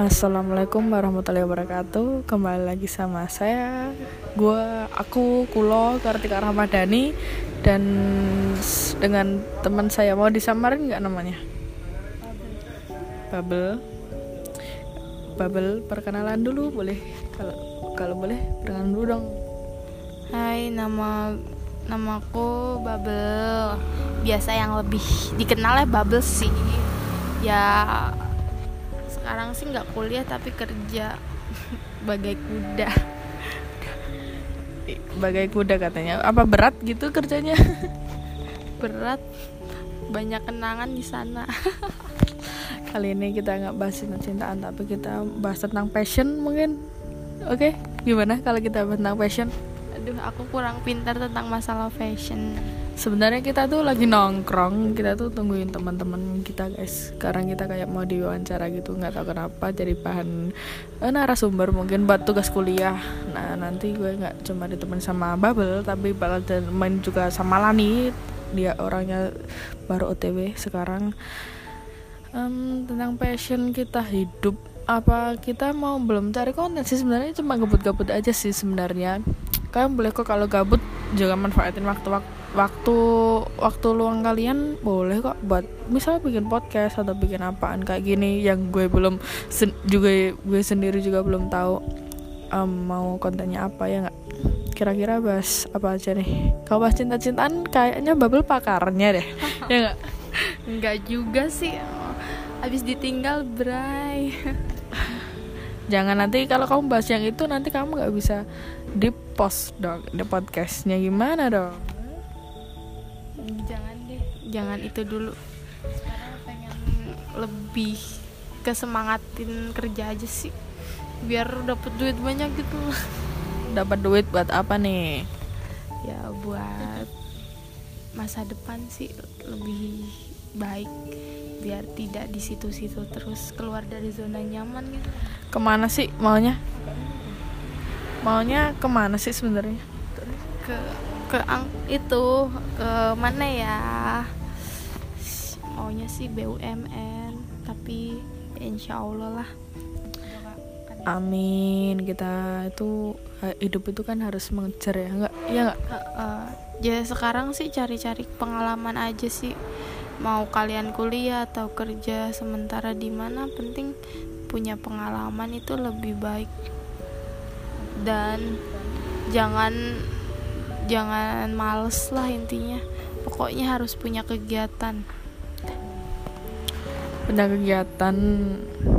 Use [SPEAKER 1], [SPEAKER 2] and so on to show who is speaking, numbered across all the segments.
[SPEAKER 1] Assalamualaikum warahmatullahi wabarakatuh Kembali lagi sama saya Gue, aku, Kulo, Kartika Ramadhani Dan dengan teman saya Mau disamarin nggak namanya? Bubble Bubble, perkenalan dulu boleh Kalau kalau boleh, perkenalan dulu dong
[SPEAKER 2] Hai, nama namaku Bubble. Biasa yang lebih dikenal ya Bubble sih. Ya sekarang sih nggak kuliah tapi kerja bagai kuda.
[SPEAKER 1] Bagai kuda katanya Apa berat gitu kerjanya?
[SPEAKER 2] Berat, banyak kenangan di sana.
[SPEAKER 1] Kali ini kita nggak bahas tentang cintaan Tapi kita bahas tentang passion mungkin Oke, gimana kalau kita bahas tentang passion?
[SPEAKER 2] Aduh, aku kurang pintar tentang masalah fashion.
[SPEAKER 1] Sebenarnya kita tuh lagi nongkrong, kita tuh tungguin teman-teman kita guys. Sekarang kita kayak mau diwawancara gitu, nggak tahu kenapa jadi bahan eh, narasumber mungkin buat tugas kuliah. Nah nanti gue nggak cuma ditemenin sama Bubble, tapi bakal main juga sama Lani. Dia orangnya baru OTW sekarang. Em, tentang passion kita hidup apa kita mau belum cari konten sih sebenarnya cuma gabut-gabut aja sih sebenarnya kalian boleh kok kalau gabut juga manfaatin waktu waktu waktu luang kalian boleh kok buat misal bikin podcast atau bikin apaan kayak gini yang gue belum sen- juga gue sendiri juga belum tahu em, mau kontennya apa ya nggak? Kira-kira bahas apa aja nih? Kalau bahas cinta-cintaan kayaknya bubble pakarnya deh. Ya nggak?
[SPEAKER 2] Enggak juga sih. Habis ditinggal, Bray.
[SPEAKER 1] jangan nanti kalau kamu bahas yang itu nanti kamu nggak bisa di post dong di podcastnya. Gimana dong
[SPEAKER 2] jangan deh. Jangan itu dulu. Sekarang pengen lebih kesemangatin kerja aja sih. Biar dapet duit banyak gitu.
[SPEAKER 1] Dapat duit buat apa nih?
[SPEAKER 2] Ya buat masa depan sih lebih baik. Biar tidak di situ-situ terus keluar dari zona nyaman gitu.
[SPEAKER 1] Ke mana sih maunya? Maunya ke mana sih sebenarnya?
[SPEAKER 2] Ke ke ang- itu ke mana ya? Maunya sih BUMN tapi ya insya Allah lah.
[SPEAKER 1] Amin kita itu eh, hidup itu kan harus mengejar ya nggak ya nggak
[SPEAKER 2] Heeh. ya sekarang sih cari-cari pengalaman aja sih. Mau kalian kuliah atau kerja sementara di mana penting punya pengalaman itu lebih baik. Dan jangan jangan males lah intinya. Pokoknya harus punya kegiatan.
[SPEAKER 1] Punya kegiatan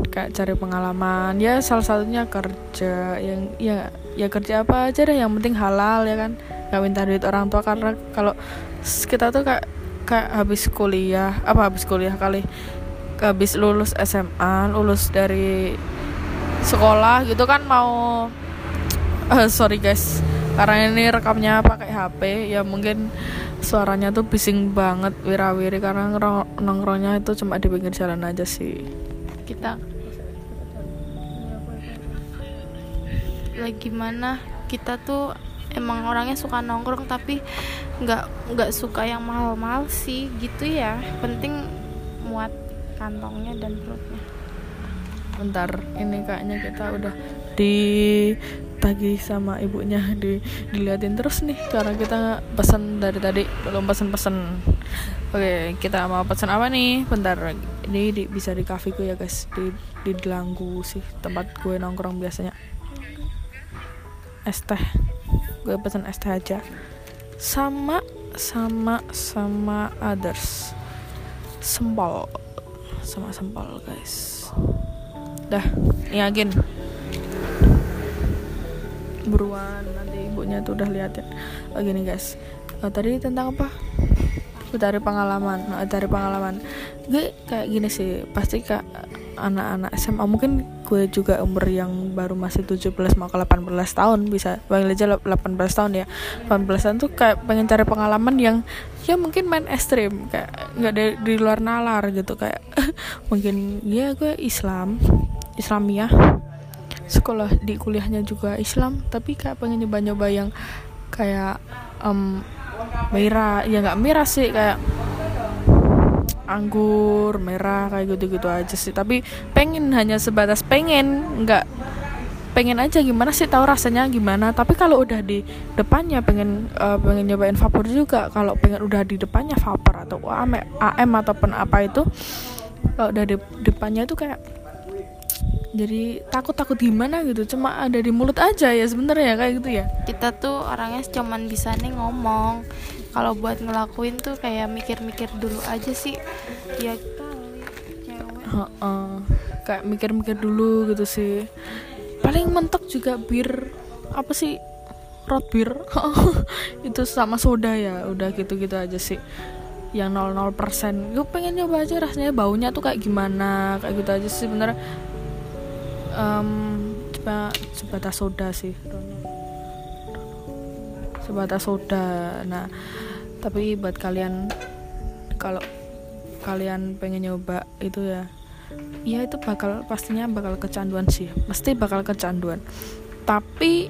[SPEAKER 1] kayak cari pengalaman. Ya salah satunya kerja. Yang ya ya kerja apa aja deh yang penting halal ya kan? Nggak minta duit orang tua karena kalau s- kita tuh kayak kayak habis kuliah apa habis kuliah kali? Habis lulus SMA lulus dari sekolah gitu kan mau eh, sorry guys karena ini rekamnya pakai HP ya mungkin suaranya tuh bising banget wirawiri karena nongkrongnya itu cuma di pinggir jalan aja sih.
[SPEAKER 2] Kita lagi mana? Kita tuh emang orangnya suka nongkrong tapi nggak nggak suka yang mahal-mahal sih gitu ya. Penting muat kantongnya dan perutnya
[SPEAKER 1] bentar ini kayaknya kita udah ditagih sama ibunya di diliatin terus nih karena kita pesan dari tadi. Belum pesan-pesan. Oke kita mau pesan apa nih? Bentar ini di- bisa di cafe gue ya guys. Di di Delanggu sih tempat gue nongkrong biasanya. Es teh. Gue pesan es teh aja. Sama sama sama others. Sempol. Sama sempol guys dah yakin buruan nanti ibunya tuh udah liatin oh, gini guys. Eh, tadi tentang apa? Dari pengalaman. Nah, dari pengalaman. Gue kayak gini sih. Pasti kak anak-anak SMA mungkin gue juga umur yang baru masih 17 mau ke 18 tahun bisa. Panggil aja 18 tahun ya. 18 tahun tuh kayak pengen cari pengalaman yang ya mungkin main ekstrim. Kayak nggak di, di luar nalar gitu. Kayak mungkin ya gue Islam Islamiyah. Sekolah di kuliahnya juga Islam tapi kayak pengen nyoba-nyoba yang kayak em Mira ya nggak Mira sih kayak anggur merah kayak gitu-gitu aja sih. Tapi pengen hanya sebatas pengen. Nggak pengen aja gimana sih tahu rasanya gimana. Tapi kalau udah di depannya pengen uh, pengen nyobain vapor juga. Kalau pengen udah di depannya vapor atau AM, AM ataupun apa itu kalau udah di depannya itu kayak jadi takut takut gimana gitu cuma ada di mulut aja ya sebenarnya kayak gitu ya.
[SPEAKER 2] Kita tuh orangnya cuman bisa nih ngomong. Kalau buat ngelakuin tuh kayak mikir-mikir dulu aja sih. Ya
[SPEAKER 1] uh, uh, kayak mikir-mikir dulu gitu sih. Paling mentok juga bir apa sih? Rot bir. Itu sama soda ya udah gitu-gitu aja sih. Yang 00% gue pengen nyoba aja rasanya baunya tuh kayak gimana kayak gitu aja sih bener um, sebatas soda sih sebatas soda. Nah tapi buat kalian kalau kalian pengen nyoba itu ya ya itu bakal pastinya bakal kecanduan sih. Pasti bakal kecanduan. Tapi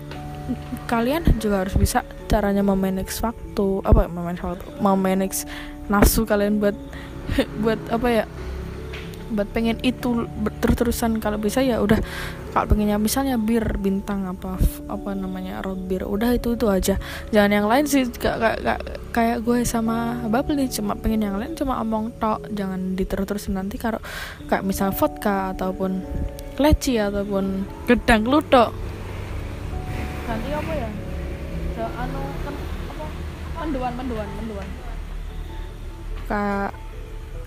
[SPEAKER 1] kalian juga harus bisa caranya memanage waktu apa memanage waktu memanage nafsu kalian buat buat apa ya buat pengen itu terus-terusan kalau bisa ya udah. Kalau pengennya misalnya bir bintang apa apa namanya road bir udah itu itu aja. Jangan yang lain sih kayak kayak, kayak gue sama Babel nih cuma pengen yang lain cuma omong tok. Jangan diterus-terusin nanti kalau kayak misal vodka ataupun leci ataupun gedang lutok. Ganti apa ya? So, anu kan apa? Menduan menduan menduan. Kayak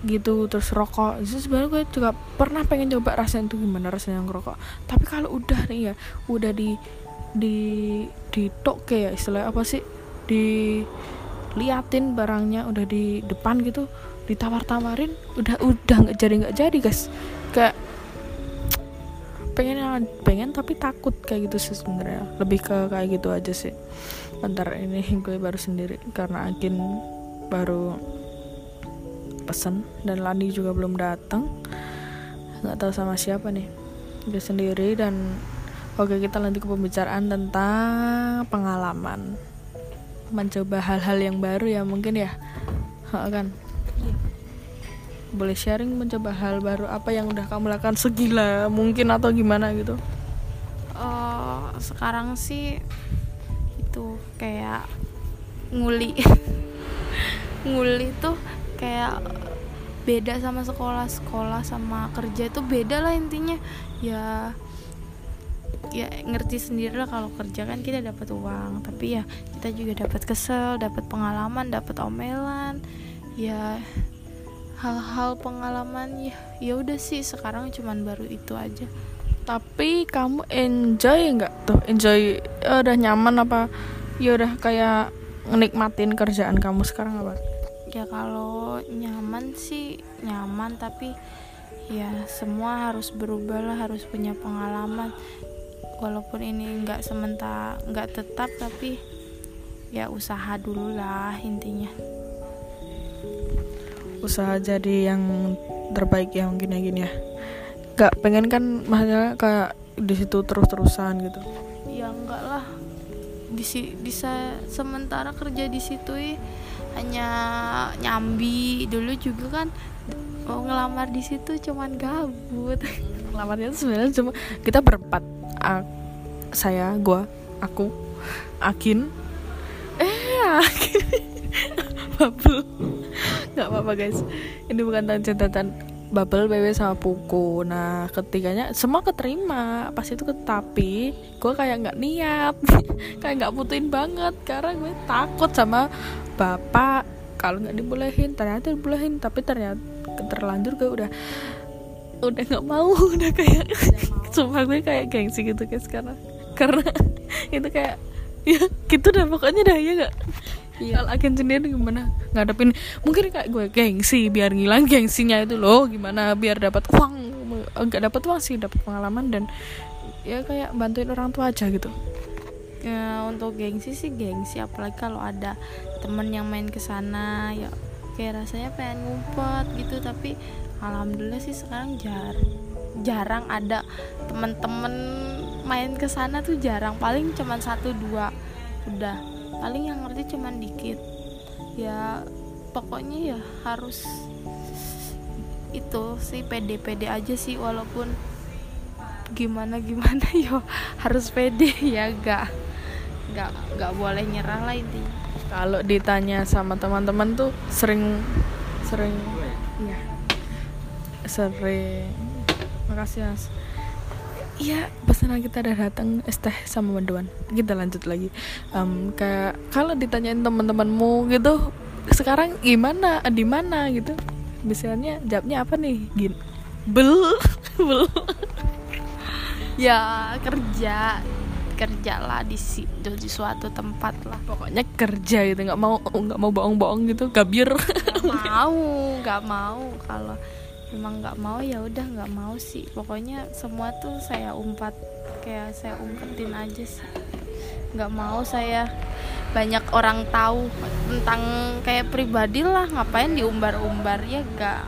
[SPEAKER 1] gitu terus rokok. Itu sebenarnya gue juga pernah pengen coba rasanya itu gimana rasanya ngerokok. Tapi kalau udah nih ya udah di di di tok kayak istilah apa sih di liatin barangnya udah di depan gitu ditawar-tawarin udah udah nggak jadi nggak jadi guys. Kayak pengen pengen tapi takut kayak gitu sih sebenarnya. Lebih ke kayak gitu aja sih. Bentar ini gue baru sendiri karena Akin baru pesen dan Lani juga belum datang. Nggak tahu sama siapa nih. Dia sendiri dan oke kita lanjut ke pembicaraan tentang pengalaman. Mencoba hal-hal yang baru ya mungkin ya. Kan? Boleh sharing mencoba hal baru apa yang udah kamu lakukan segila mungkin atau gimana gitu?
[SPEAKER 2] Uh, sekarang sih itu kayak nguli. Nguli tuh kayak beda sama sekolah sekolah sama kerja itu beda lah intinya. Ya ya ngerti sendiri lah kalau kerja kan kita dapat uang tapi ya kita juga dapat kesel dapat pengalaman dapat omelan. Ya hal-hal pengalaman ya ya udah sih sekarang cuman baru itu aja.
[SPEAKER 1] Tapi kamu enjoy nggak tuh? Enjoy ya udah nyaman apa ya udah kayak nikmatin kerjaan kamu sekarang apa
[SPEAKER 2] ya kalau nyaman sih nyaman tapi ya semua harus berubah lah harus punya pengalaman. Walaupun ini nggak sementara nggak tetap tapi ya usaha dulu lah intinya.
[SPEAKER 1] Usaha jadi yang terbaik ya mungkin ya gini ya. Nggak pengen kan maksudnya kayak di situ terus terusan gitu.
[SPEAKER 2] Ya enggak lah. Di bisa sementara kerja di situ ya hanya nyambi. Dulu juga kan mau ngelamar di situ cuman gabut.
[SPEAKER 1] Ngelamarnya tuh sebenarnya cuma kita berempat. A saya gua aku Akin. Eh Akin. Bubble nggak apa-apa guys. Ini bukan tentang bubble BW sama Puku. Nah ketiganya semua keterima. Pas itu tapi gue kayak nggak niat. Kayak nggak butuhin banget. Karena gue takut sama bapak. Kalau nggak dibolehin ternyata dibolehin. Tapi ternyata terlanjur gue udah udah nggak mau. Udah kayak sumpah gue kayak gengsi gitu guys. Karena karena itu kayak ya gitu dah pokoknya dah ya gak iya. kalau agen sendiri gimana? Ngadepin mungkin kayak gue gengsi biar ngilang gengsinya itu loh. Gimana biar dapat uang nggak dapat uang sih dapat pengalaman dan ya kayak bantuin orang tua aja gitu.
[SPEAKER 2] Ya, untuk gengsi sih gengsi apalagi kalau ada temen yang main ke sana ya kayak rasanya pengen ngumpet gitu. Tapi alhamdulillah sih sekarang jar jarang ada temen-temen main ke sana tuh jarang. Paling cuman satu dua udah paling yang ngerti cuman dikit. Ya pokoknya ya harus itu sih pede-pede aja sih walaupun gimana gimana yo harus pede ya gak nggak nggak boleh nyerah lah intinya.
[SPEAKER 1] Kalau ditanya sama teman-teman tuh sering sering ya sering. Makasih mas Iya, pesanan kita udah datang es teh sama mendoan. Kita lanjut lagi. Um, kayak kalau ditanyain teman-temanmu gitu, sekarang gimana, di mana gitu, biasanya jawabnya apa nih? Gin, bel, bel.
[SPEAKER 2] ya kerja kerja lah di si di suatu tempat lah
[SPEAKER 1] Pokoknya kerja gitu, nggak mau nggak mau bohong-bohong gitu, gabir.
[SPEAKER 2] Nggak mau nggak mau kalau emang nggak mau ya udah nggak mau sih. Pokoknya semua tuh saya umpat kayak saya umpetin aja sih. Nggak mau saya. Banyak orang tahu tentang kayak pribadi lah ngapain diumbar-umbar ya gak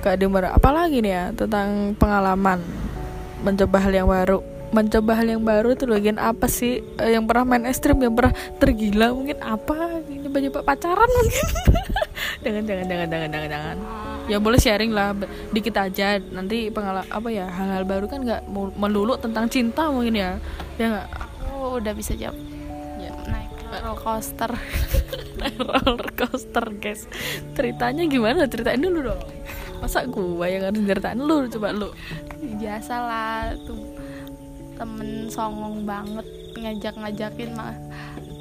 [SPEAKER 1] Kak Dimar, apalagi nih ya tentang pengalaman mencoba hal yang baru mencoba hal yang baru itu bagian apa sih Eh, yang pernah main es krim yang pernah tergila mungkin apa? Nyoba nyoba pacaran mungkin. Jangan jangan jangan jangan jangan jangan. Ya boleh sharing lah dikit aja. Nanti pengalaman apa ya hal-hal baru kan nggak melulu tentang cinta mungkin ya. Ya nggak?
[SPEAKER 2] Aku udah bisa jawab.
[SPEAKER 1] Ya.
[SPEAKER 2] Naik roller coaster.
[SPEAKER 1] Roller coaster guys. Ceritanya gimana? Ceritain dulu dong. Masa gua yang harus ceritain lu? Coba lu.
[SPEAKER 2] Biasalah tuh temen songong banget ngajak-ngajakin mah.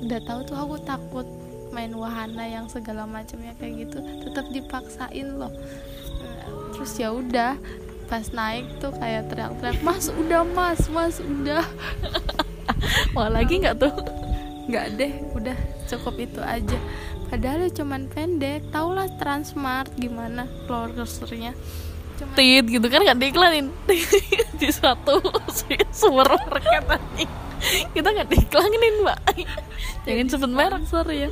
[SPEAKER 2] Udah tahu tuh aku takut main wahana yang segala macamnya kayak gitu tetap dipaksain loh. Terus ya udah pas naik tuh kayak teriak-teriak mas udah mas mas udah.
[SPEAKER 1] Mau lagi nggak tuh?
[SPEAKER 2] Nggak deh udah cukup itu aja. Padahal ya cuman pendek tau lah Transmart gimana coasternya cuman
[SPEAKER 1] tit gitu kan nggak diiklanin. Di suatu supermarket tadi kita nggak diiklanin mbak. Jangan sebut merek sorry ya.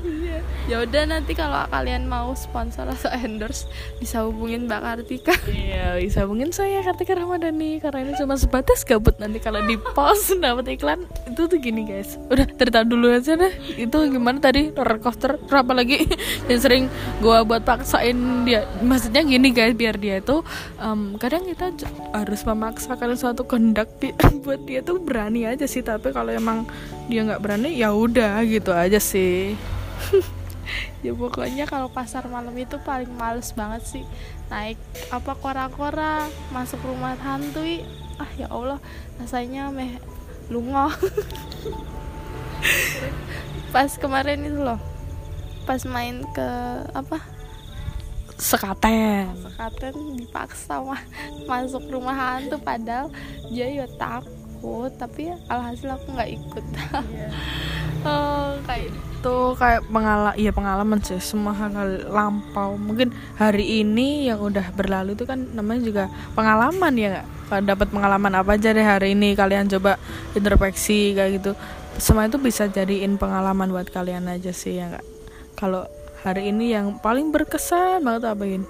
[SPEAKER 2] Ya udah nanti kalau kalian mau sponsor atau endorse bisa hubungin Mbak Kartika.
[SPEAKER 1] Iya bisa hubungin saya Kartika Ramadhani. Karena ini cuma sebatas gabut. Nanti kalau di post dapat iklan itu tuh gini guys. Udah cerita dulu aja deh. Itu gimana tadi? Roller coaster. Apa lagi? Yang sering gua buat paksain dia. Maksudnya gini guys biar dia itu em, kadang kita harus memaksakan suatu kehendak buat dia tuh berani aja sih. Tapi kalau emang dia nggak berani ya udah gitu aja sih.
[SPEAKER 2] Ya pokoknya kalau pasar malam itu paling males banget sih. Naik apa kora-kora masuk rumah hantu ah ya Allah rasanya meh lungo pas kemarin itu loh pas main ke apa?
[SPEAKER 1] Sekaten.
[SPEAKER 2] Sekaten dipaksa mah masuk rumah hantu padahal dia ya takut tapi alhasil aku nggak ikut. Oh kayak
[SPEAKER 1] itu kayak pengalaman iya pengalaman sih semua hal-hal lampau. Mungkin hari ini yang udah berlalu itu kan namanya juga pengalaman ya nggak dapat pengalaman apa aja deh hari ini? Kalian coba introspeksi kayak gitu. Semua itu bisa jadiin pengalaman buat kalian aja sih ya nggak kalau hari ini yang paling berkesan banget apa Yin?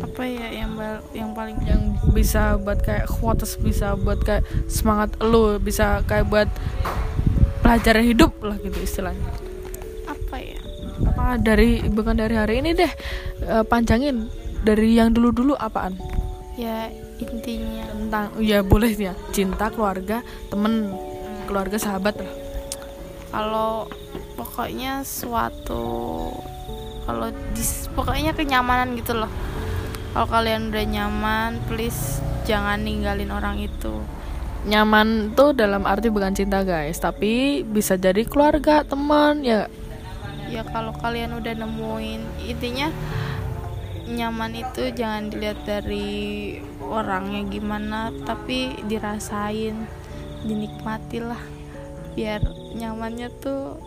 [SPEAKER 2] Apa ya yang bal- yang paling
[SPEAKER 1] yang bisa buat kayak quotes bisa buat kayak semangat lo bisa kayak buat pelajaran hidup lah gitu istilahnya.
[SPEAKER 2] Apa ya?
[SPEAKER 1] Apa dari bukan dari hari ini deh eh, panjangin. Dari yang dulu dulu apaan?
[SPEAKER 2] Ya intinya.
[SPEAKER 1] Tentang ya boleh ya cinta keluarga temen keluarga sahabat lah.
[SPEAKER 2] Kalau pokoknya suatu kalau dis- pokoknya kenyamanan gitu loh kalau kalian udah nyaman please jangan ninggalin orang itu.
[SPEAKER 1] Nyaman tuh dalam arti bukan cinta guys tapi bisa jadi keluarga teman ya.
[SPEAKER 2] Ya kalau kalian udah nemuin intinya nyaman itu jangan dilihat dari orangnya gimana tapi dirasain dinikmati lah biar nyamannya tuh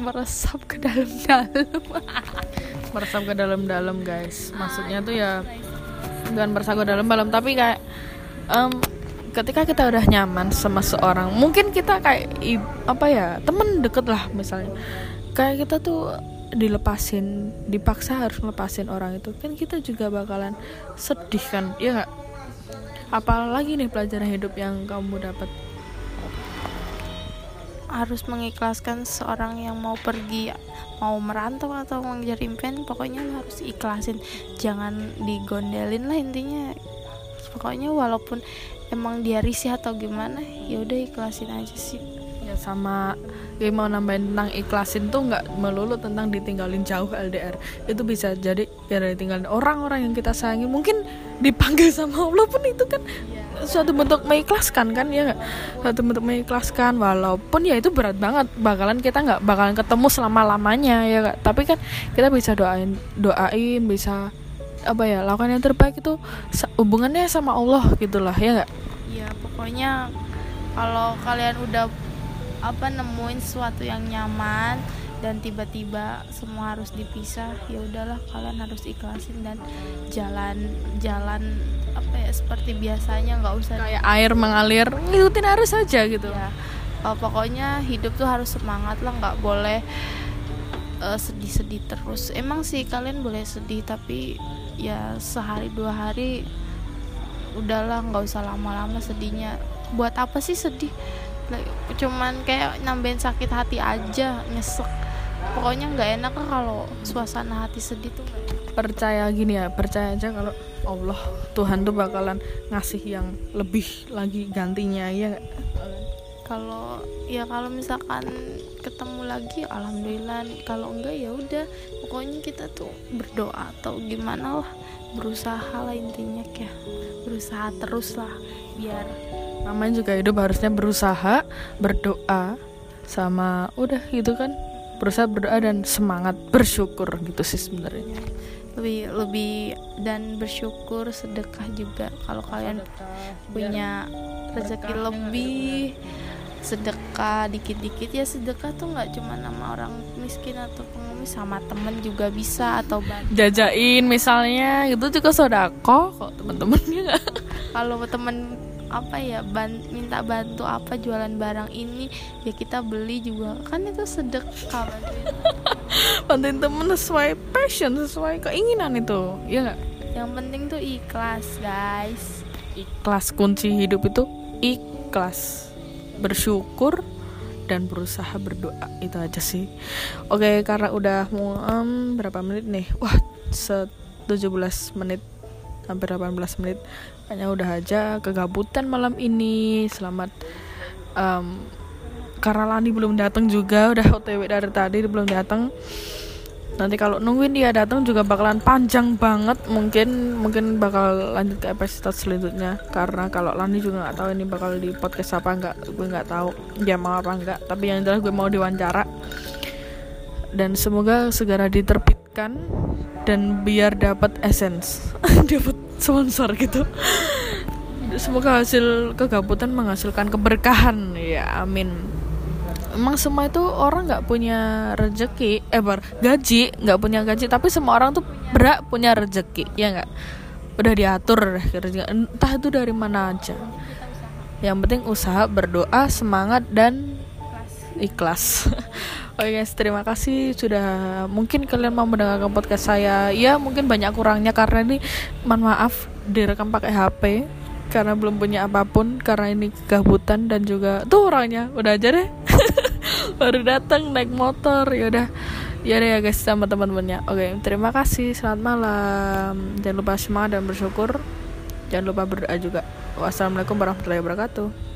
[SPEAKER 2] meresap ke dalam-dalam.
[SPEAKER 1] Meresap ke dalam-dalam guys. Maksudnya tuh ya bukan meresap ke dalam-dalam tapi kayak em, ketika kita udah nyaman sama seorang mungkin kita kayak apa ya temen deket lah misalnya. Kayak kita tuh dilepasin dipaksa harus ngelepasin orang itu. Kan kita juga bakalan sedih kan ya nggak? Apalagi nih pelajaran hidup yang kamu dapat
[SPEAKER 2] harus mengikhlaskan seorang yang mau pergi mau merantau atau mengejar impian pokoknya lo harus ikhlasin. Jangan digondelin lah intinya. Pokoknya walaupun emang dia risih atau gimana ya udah ikhlasin aja sih.
[SPEAKER 1] Ya sama gue mau nambahin tentang ikhlasin tuh nggak melulu tentang ditinggalin jauh LDR itu bisa jadi ya ditinggalin orang-orang yang kita sayangi. Mungkin dipanggil sama Allah pun itu kan suatu bentuk mengikhlaskan kan ya nggak? Suatu bentuk mengikhlaskan walaupun ya itu berat banget. Bakalan kita nggak bakalan ketemu selama lamanya ya gak? tapi kan kita bisa doain doain bisa apa ya lakukan yang terbaik itu hubungannya sama Allah gitulah ya nggak?
[SPEAKER 2] Ya pokoknya kalau kalian udah apa nemuin sesuatu yang nyaman dan tiba-tiba semua harus dipisah ya udahlah kalian harus ikhlasin dan jalan jalan apa ya seperti biasanya nggak usah
[SPEAKER 1] kayak air mengalir ngikutin arus saja gitu.
[SPEAKER 2] Ya uh, pokoknya hidup tuh harus semangat lah nggak boleh sedih sedih-sedih terus. Emang sih kalian boleh sedih tapi ya sehari dua hari udahlah nggak usah lama-lama sedihnya. Buat apa sih sedih? Cuman kayak nambahin sakit hati aja nyesek pokoknya nggak enak kalau suasana hati sedih tuh
[SPEAKER 1] percaya gini ya percaya aja kalau Allah Tuhan tuh bakalan ngasih yang lebih lagi gantinya ya
[SPEAKER 2] kalau ya kalau misalkan ketemu lagi alhamdulillah. Kalau enggak ya udah. Pokoknya kita tuh berdoa atau gimana lah. Berusaha lah intinya kayak berusaha terus lah biar
[SPEAKER 1] namanya juga hidup harusnya berusaha berdoa sama udah gitu kan berusaha berdoa dan semangat bersyukur gitu sih sebenarnya.
[SPEAKER 2] Lebih lebih dan bersyukur sedekah juga. Kalau kalian sedekah, punya rezeki lebih sedekah dikit-dikit ya sedekah tuh nggak cuma nama orang miskin atau pengemis sama temen juga bisa atau
[SPEAKER 1] jajain misalnya itu juga sodako kok temen-temen ya
[SPEAKER 2] kalau temen apa ya ban minta bantu apa jualan barang ini ya kita beli juga. Kan itu sedekah. Bantuin
[SPEAKER 1] bantuin temen sesuai passion sesuai keinginan itu ya nggak?
[SPEAKER 2] Yang penting tuh ikhlas guys.
[SPEAKER 1] Ikhlas kunci hidup itu ikhlas. Bersyukur dan berusaha berdoa itu aja sih. Oke karena udah mau um, berapa menit nih? Wah se 17 menit hampir 18 menit. Hanya udah aja kegabutan malam ini. Selamat um, karena Lani belum datang juga. Udah OTW dari tadi belum datang nanti kalau nungguin dia datang juga bakalan panjang banget. Mungkin mungkin bakal lanjut ke episode selanjutnya. Karena kalau Lani juga nggak tahu ini bakal di podcast apa nggak gue nggak tahu dia mau apa nggak. Tapi yang jelas gue mau diwawancara. Dan semoga segera diterbitkan dan biar dapat essence. Dapat sponsor gitu. Semoga hasil kegabutan menghasilkan keberkahan. Ya amin. Emang semua itu orang nggak punya rezeki eh bar gaji nggak punya gaji tapi semua orang tuh berak punya rezeki ya nggak? Udah diatur entah itu dari mana aja. Yang penting usaha berdoa semangat dan ikhlas Oke okay guys, terima kasih sudah mungkin kalian mau mendengarkan podcast saya. Ya mungkin banyak kurangnya karena ini mohon maaf direkam pakai HP karena belum punya apa pun karena ini kegabutan dan juga tuh orangnya udah aja deh. Baru datang naik motor ya udah. Ya deh ya guys sama teman-temannya. Oke terima kasih selamat malam. Jangan lupa semangat dan bersyukur. Jangan lupa berdoa juga. Wassalamualaikum warahmatullahi wabarakatuh